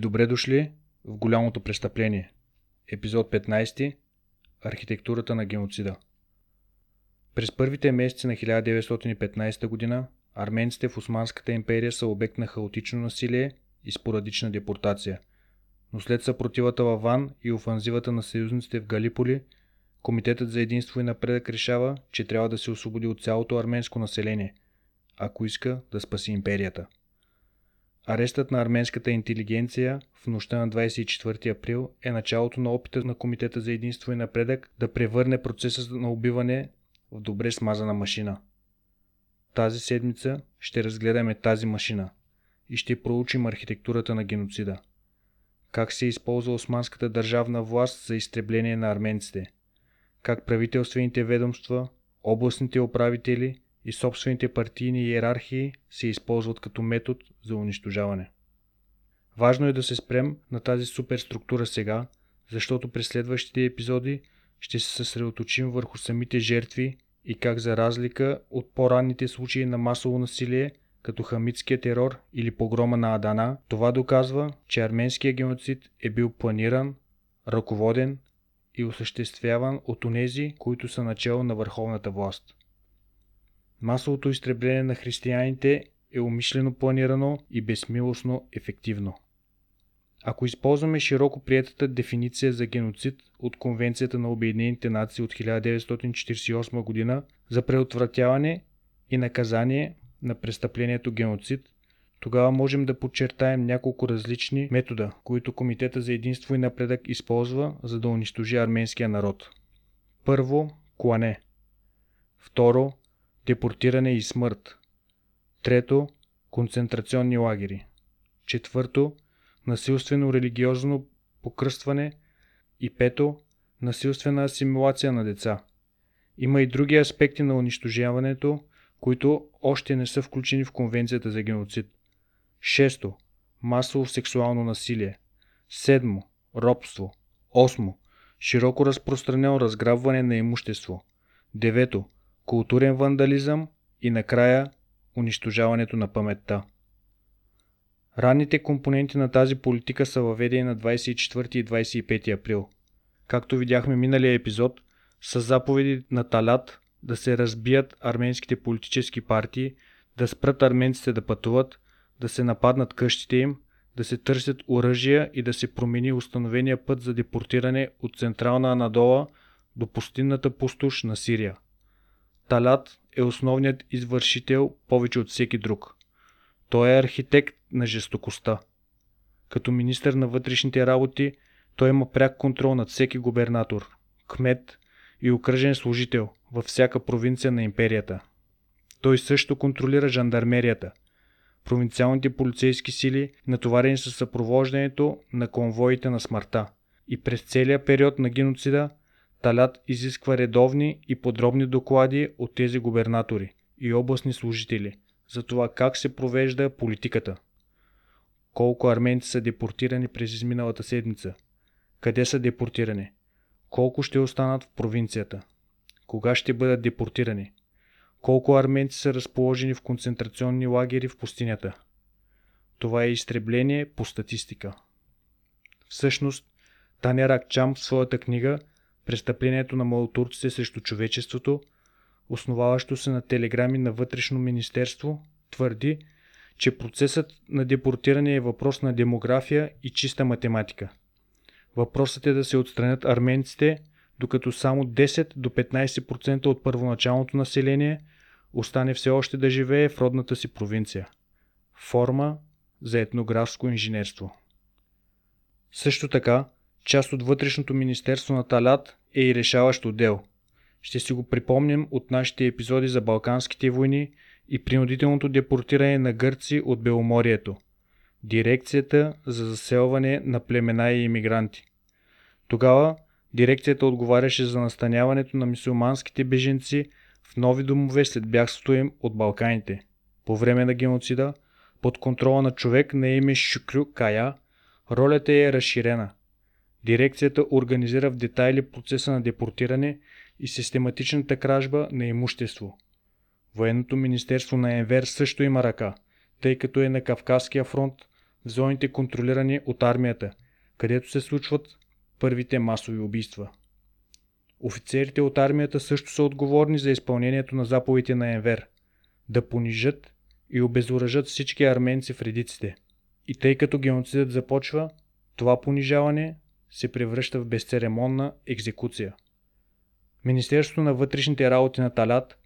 добре дошли в голямото престъпление. Епизод 15. Архитектурата на геноцида. През първите месеци на 1915 г. арменците в Османската империя са обект на хаотично насилие и спорадична депортация. Но след съпротивата във Ван и офанзивата на съюзниците в Галиполи, Комитетът за единство и напредък решава, че трябва да се освободи от цялото арменско население, ако иска да спаси империята. Арестът на арменската интелигенция в нощта на 24 април е началото на опита на Комитета за единство и напредък да превърне процеса на убиване в добре смазана машина. Тази седмица ще разгледаме тази машина и ще проучим архитектурата на геноцида. Как се използва османската държавна власт за изтребление на арменците. Как правителствените ведомства, областните управители и собствените партийни иерархии се използват като метод за унищожаване. Важно е да се спрем на тази суперструктура сега, защото през следващите епизоди ще се съсредоточим върху самите жертви и как за разлика от по-ранните случаи на масово насилие, като хамитския терор или погрома на Адана, това доказва, че арменския геноцид е бил планиран, ръководен и осъществяван от онези, които са начало на върховната власт. Масовото изтребление на християните е умишлено планирано и безмилостно ефективно. Ако използваме широко приятата дефиниция за геноцид от Конвенцията на Обединените нации от 1948 година за предотвратяване и наказание на престъплението геноцид, тогава можем да подчертаем няколко различни метода, които Комитета за единство и напредък използва, за да унищожи арменския народ. Първо, клане. Второ, депортиране и смърт. Трето, концентрационни лагери. Четвърто, насилствено религиозно покръстване. И пето, насилствена асимилация на деца. Има и други аспекти на унищожаването, които още не са включени в Конвенцията за геноцид. Шесто, масово сексуално насилие. Седмо, робство. Осмо, широко разпространено разграбване на имущество. Девето, културен вандализъм и накрая унищожаването на паметта. Ранните компоненти на тази политика са въведени на 24 и 25 април. Както видяхме миналия епизод, с заповеди на Талят да се разбият арменските политически партии, да спрат арменците да пътуват, да се нападнат къщите им, да се търсят оръжия и да се промени установения път за депортиране от Централна Анадола до пустинната пустош на Сирия. Талят е основният извършител повече от всеки друг. Той е архитект на жестокостта. Като министър на вътрешните работи, той има пряк контрол над всеки губернатор, кмет и окръжен служител във всяка провинция на империята. Той също контролира жандармерията, провинциалните полицейски сили, натоварени с съпровождането на конвоите на смъртта. И през целия период на геноцида Талят изисква редовни и подробни доклади от тези губернатори и областни служители за това как се провежда политиката. Колко арменци са депортирани през изминалата седмица? Къде са депортирани? Колко ще останат в провинцията? Кога ще бъдат депортирани? Колко арменци са разположени в концентрационни лагери в пустинята? Това е изтребление по статистика. Всъщност, Таня Ракчам в своята книга престъплението на малотурците срещу човечеството, основаващо се на телеграми на вътрешно министерство, твърди, че процесът на депортиране е въпрос на демография и чиста математика. Въпросът е да се отстранят арменците, докато само 10 до 15% от първоначалното население остане все още да живее в родната си провинция. Форма за етнографско инженерство. Също така, Част от вътрешното министерство на Талят е и решаващ отдел. Ще си го припомним от нашите епизоди за Балканските войни и принудителното депортиране на гърци от Беломорието. Дирекцията за заселване на племена и иммигранти. Тогава дирекцията отговаряше за настаняването на мусулманските беженци в нови домове след бягството им от Балканите. По време на геноцида, под контрола на човек на име Шукрю Кая, ролята е разширена – Дирекцията организира в детайли процеса на депортиране и систематичната кражба на имущество. Военното министерство на Енвер също има ръка, тъй като е на Кавказския фронт, в зоните контролирани от армията, където се случват първите масови убийства. Офицерите от армията също са отговорни за изпълнението на заповедите на Енвер да понижат и обезоръжат всички арменци в редиците. И тъй като геноцидът започва, това понижаване се превръща в безцеремонна екзекуция. Министерството на вътрешните работи на Талят,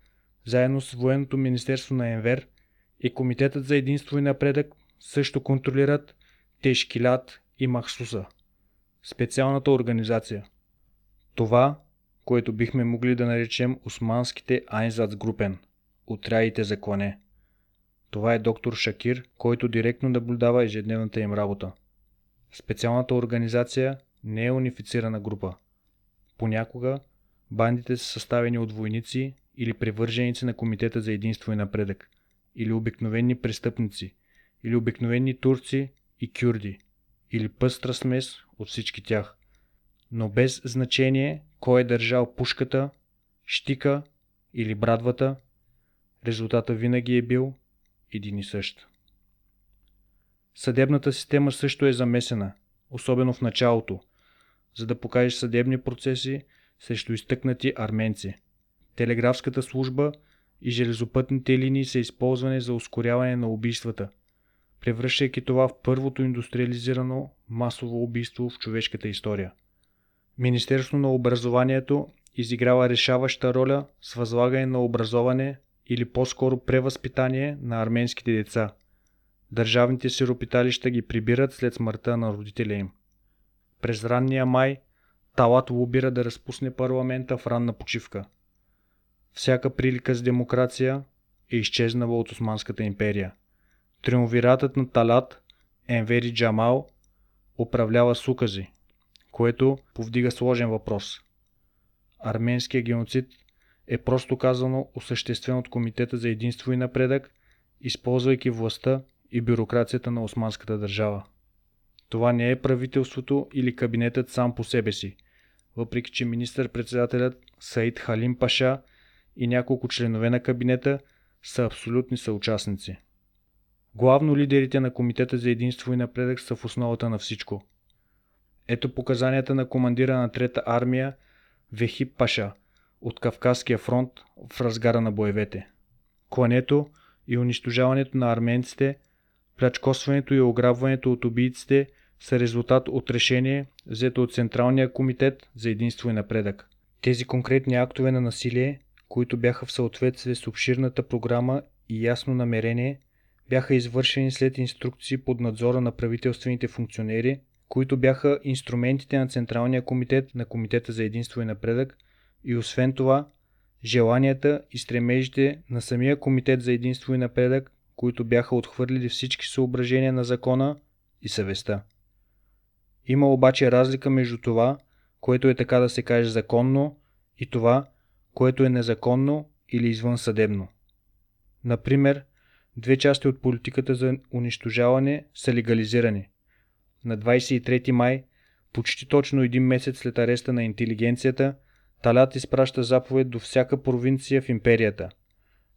заедно с Военното министерство на Енвер и Комитетът за единство и напредък също контролират Тешкилят и Махсуса, специалната организация. Това, което бихме могли да наречем османските Айнзацгрупен, отрядите за клане. Това е доктор Шакир, който директно наблюдава ежедневната им работа. Специалната организация не е унифицирана група. Понякога бандите са съставени от войници или привърженици на Комитета за единство и напредък, или обикновени престъпници, или обикновени турци и кюрди, или пъстра смес от всички тях. Но без значение кой е държал пушката, щика или брадвата, резултата винаги е бил един и същ. Съдебната система също е замесена, особено в началото, за да покажеш съдебни процеси срещу изтъкнати арменци. Телеграфската служба и железопътните линии са използвани за ускоряване на убийствата, превръщайки това в първото индустриализирано масово убийство в човешката история. Министерството на образованието изиграва решаваща роля с възлагане на образование или по-скоро превъзпитание на арменските деца. Държавните сиропиталища ги прибират след смъртта на родителя им. През ранния май Талат лобира да разпусне парламента в ранна почивка. Всяка прилика с демокрация е изчезнала от Османската империя. Триумвиратът на Талат, Енвери Джамал, управлява с укази, което повдига сложен въпрос. Арменския геноцид е просто казано осъществен от Комитета за единство и напредък, използвайки властта и бюрокрацията на османската държава. Това не е правителството или кабинетът сам по себе си, въпреки че министър-председателят Саид Халим Паша и няколко членове на кабинета са абсолютни съучастници. Главно лидерите на Комитета за единство и напредък са в основата на всичко. Ето показанията на командира на Трета армия Вехип Паша – от Кавказския фронт в разгара на боевете. Клането и унищожаването на арменците, плячкосването и ограбването от убийците са резултат от решение, взето от Централния комитет за единство и напредък. Тези конкретни актове на насилие, които бяха в съответствие с обширната програма и ясно намерение, бяха извършени след инструкции под надзора на правителствените функционери, които бяха инструментите на Централния комитет на Комитета за единство и напредък, и освен това, желанията и стремежите на самия Комитет за единство и напредък, които бяха отхвърлили всички съображения на закона и съвестта. Има обаче разлика между това, което е така да се каже законно, и това, което е незаконно или извън съдебно. Например, две части от политиката за унищожаване са легализирани. На 23 май, почти точно един месец след ареста на интелигенцията, Талят изпраща заповед до всяка провинция в империята.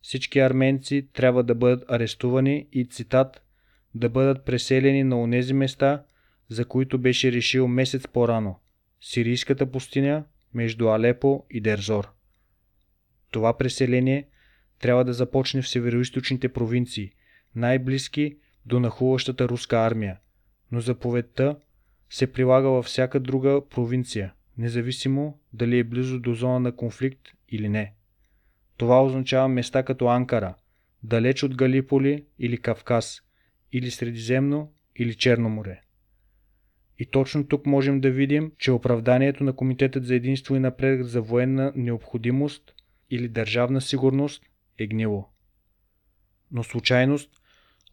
Всички арменци трябва да бъдат арестувани и, цитат, да бъдат преселени на онези места, за които беше решил месец по-рано – Сирийската пустиня между Алепо и Дерзор. Това преселение трябва да започне в североисточните провинции, най-близки до нахуващата руска армия, но заповедта се прилага във всяка друга провинция, независимо дали е близо до зона на конфликт или не. Това означава места като Анкара, далеч от Галиполи или Кавказ, или Средиземно или Черно море. И точно тук можем да видим, че оправданието на Комитетът за единство и напредък за военна необходимост или държавна сигурност е гнило. Но случайност,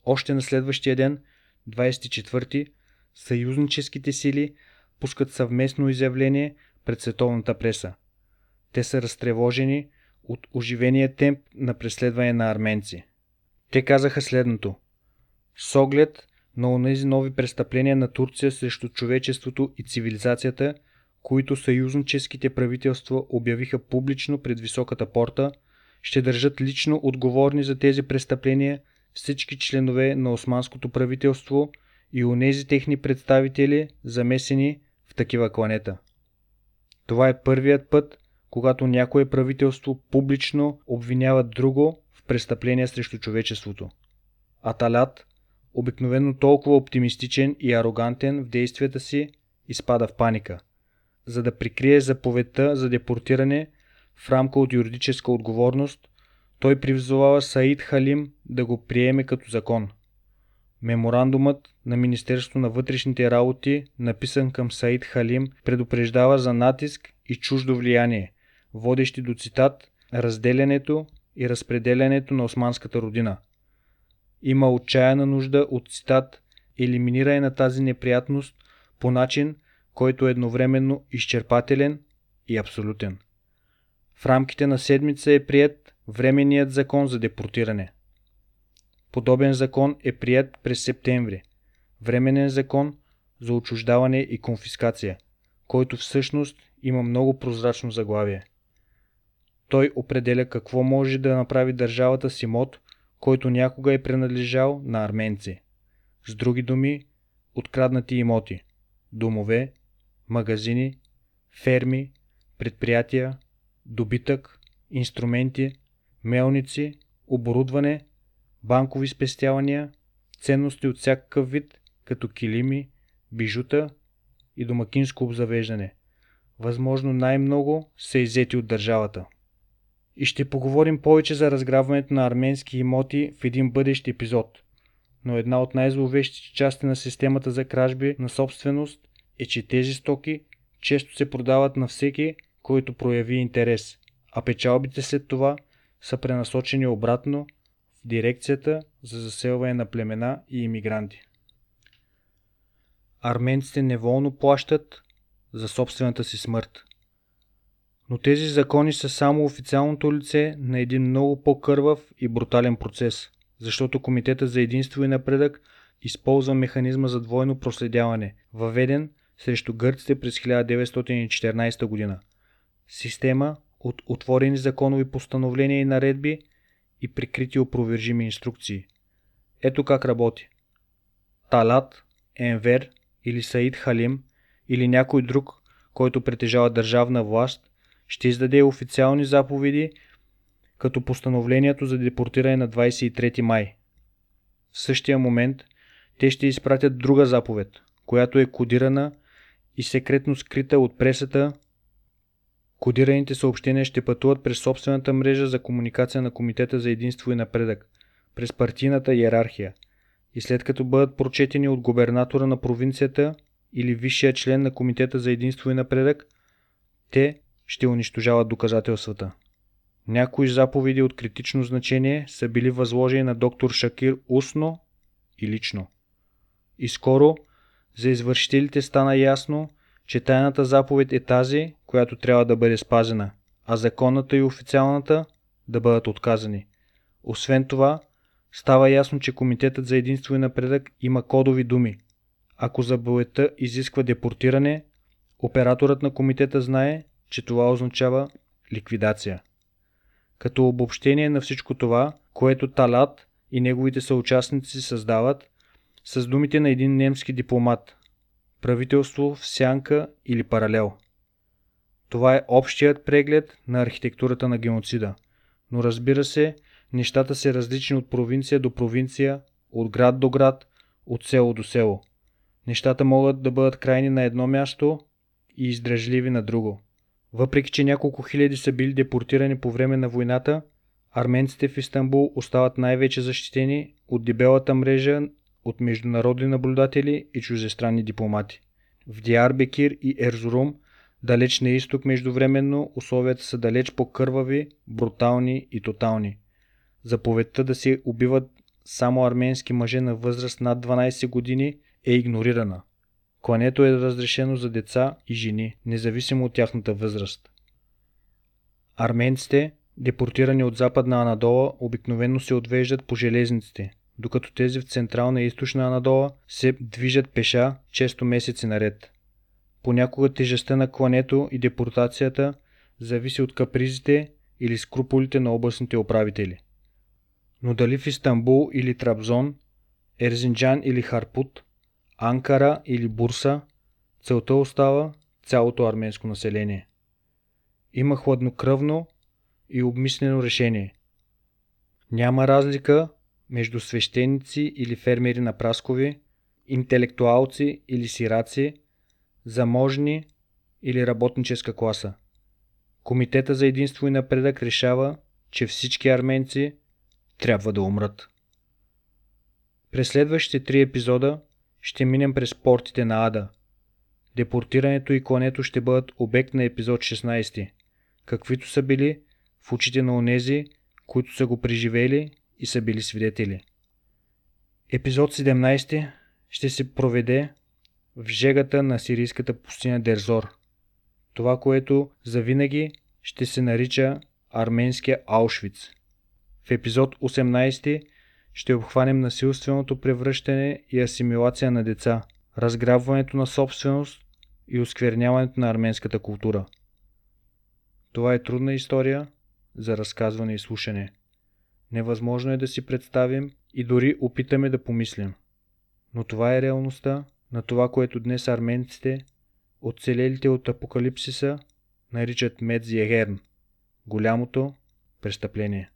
още на следващия ден, 24-ти, съюзническите сили пускат съвместно изявление пред световната преса. Те са разтревожени от оживения темп на преследване на арменци. Те казаха следното. С оглед на онези нови престъпления на Турция срещу човечеството и цивилизацията, които съюзническите правителства обявиха публично пред високата порта, ще държат лично отговорни за тези престъпления всички членове на османското правителство и онези техни представители, замесени в такива кланета. Това е първият път, когато някое правителство публично обвинява друго в престъпление срещу човечеството. Аталят, обикновено толкова оптимистичен и арогантен в действията си, изпада в паника. За да прикрие заповедта за депортиране в рамка от юридическа отговорност, той привзовава Саид Халим да го приеме като закон. Меморандумът на Министерство на вътрешните работи, написан към Саид Халим, предупреждава за натиск и чуждо влияние, водещи до цитат разделянето и разпределянето на османската родина. Има отчаяна нужда от цитат елиминиране на тази неприятност по начин, който е едновременно изчерпателен и абсолютен. В рамките на седмица е прият временният закон за депортиране. Подобен закон е прият през септември. Временен закон за отчуждаване и конфискация, който всъщност има много прозрачно заглавие. Той определя какво може да направи държавата с имот, който някога е принадлежал на арменци. С други думи, откраднати имоти, домове, магазини, ферми, предприятия, добитък, инструменти, мелници, оборудване, банкови спестявания, ценности от всякакъв вид, като килими, бижута и домакинско обзавеждане. Възможно най-много са иззети от държавата. И ще поговорим повече за разграбването на арменски имоти в един бъдещ епизод. Но една от най-зловещите части на системата за кражби на собственост е, че тези стоки често се продават на всеки, който прояви интерес, а печалбите след това са пренасочени обратно в дирекцията за заселване на племена и иммигранти. Арменците неволно плащат за собствената си смърт. Но тези закони са само официалното лице на един много по-кървав и брутален процес, защото Комитета за единство и напредък използва механизма за двойно проследяване, въведен срещу гърците през 1914 година. Система от отворени законови постановления и наредби и прикрити опровержими инструкции. Ето как работи. Талат, Енвер или Саид Халим или някой друг, който притежава държавна власт, ще издаде официални заповеди, като постановлението за депортиране на 23 май. В същия момент те ще изпратят друга заповед, която е кодирана и секретно скрита от пресата. Кодираните съобщения ще пътуват през собствената мрежа за комуникация на Комитета за единство и напредък, през партийната иерархия. И след като бъдат прочетени от губернатора на провинцията или висшия член на Комитета за единство и напредък, те ще унищожават доказателствата. Някои заповеди от критично значение са били възложени на доктор Шакир устно и лично. И скоро за извършителите стана ясно, че тайната заповед е тази, която трябва да бъде спазена, а законната и официалната да бъдат отказани. Освен това, става ясно, че Комитетът за единство и напредък има кодови думи. Ако заповедта изисква депортиране, операторът на комитета знае, че това означава ликвидация. Като обобщение на всичко това, което Талат и неговите съучастници създават, с думите на един немски дипломат правителство в сянка или паралел. Това е общият преглед на архитектурата на геноцида. Но разбира се, нещата са различни от провинция до провинция, от град до град, от село до село. Нещата могат да бъдат крайни на едно място и издръжливи на друго. Въпреки, че няколко хиляди са били депортирани по време на войната, арменците в Истанбул остават най-вече защитени от дебелата мрежа от международни наблюдатели и чуждестранни дипломати. В Диарбекир и Ерзурум, далеч на изток междувременно, условията са далеч по-кървави, брутални и тотални. Заповедта да се убиват само арменски мъже на възраст над 12 години е игнорирана. Клането е разрешено за деца и жени, независимо от тяхната възраст. Арменците, депортирани от западна Анадола, обикновено се отвеждат по железниците, докато тези в централна и източна Анадола се движат пеша често месеци наред. Понякога тежестта на клането и депортацията зависи от капризите или скруполите на областните управители. Но дали в Истанбул или Трабзон, Ерзинджан или Харпут, Анкара или Бурса, целта остава цялото арменско население. Има хладнокръвно и обмислено решение. Няма разлика между свещеници или фермери на праскови, интелектуалци или сираци, заможни или работническа класа. Комитета за единство и напредък решава, че всички арменци трябва да умрат. През следващите три епизода ще минем през портите на Ада. Депортирането и клането ще бъдат обект на епизод 16, каквито са били в очите на онези, които са го преживели и са били свидетели. Епизод 17 ще се проведе в жегата на сирийската пустиня Дерзор. Това, което завинаги ще се нарича арменския Аушвиц. В епизод 18 ще обхванем насилственото превръщане и асимилация на деца, разграбването на собственост и оскверняването на арменската култура. Това е трудна история за разказване и слушане. Невъзможно е да си представим и дори опитаме да помислим. Но това е реалността на това, което днес арменците, оцелелите от апокалипсиса, наричат Медзиегерн – голямото престъпление.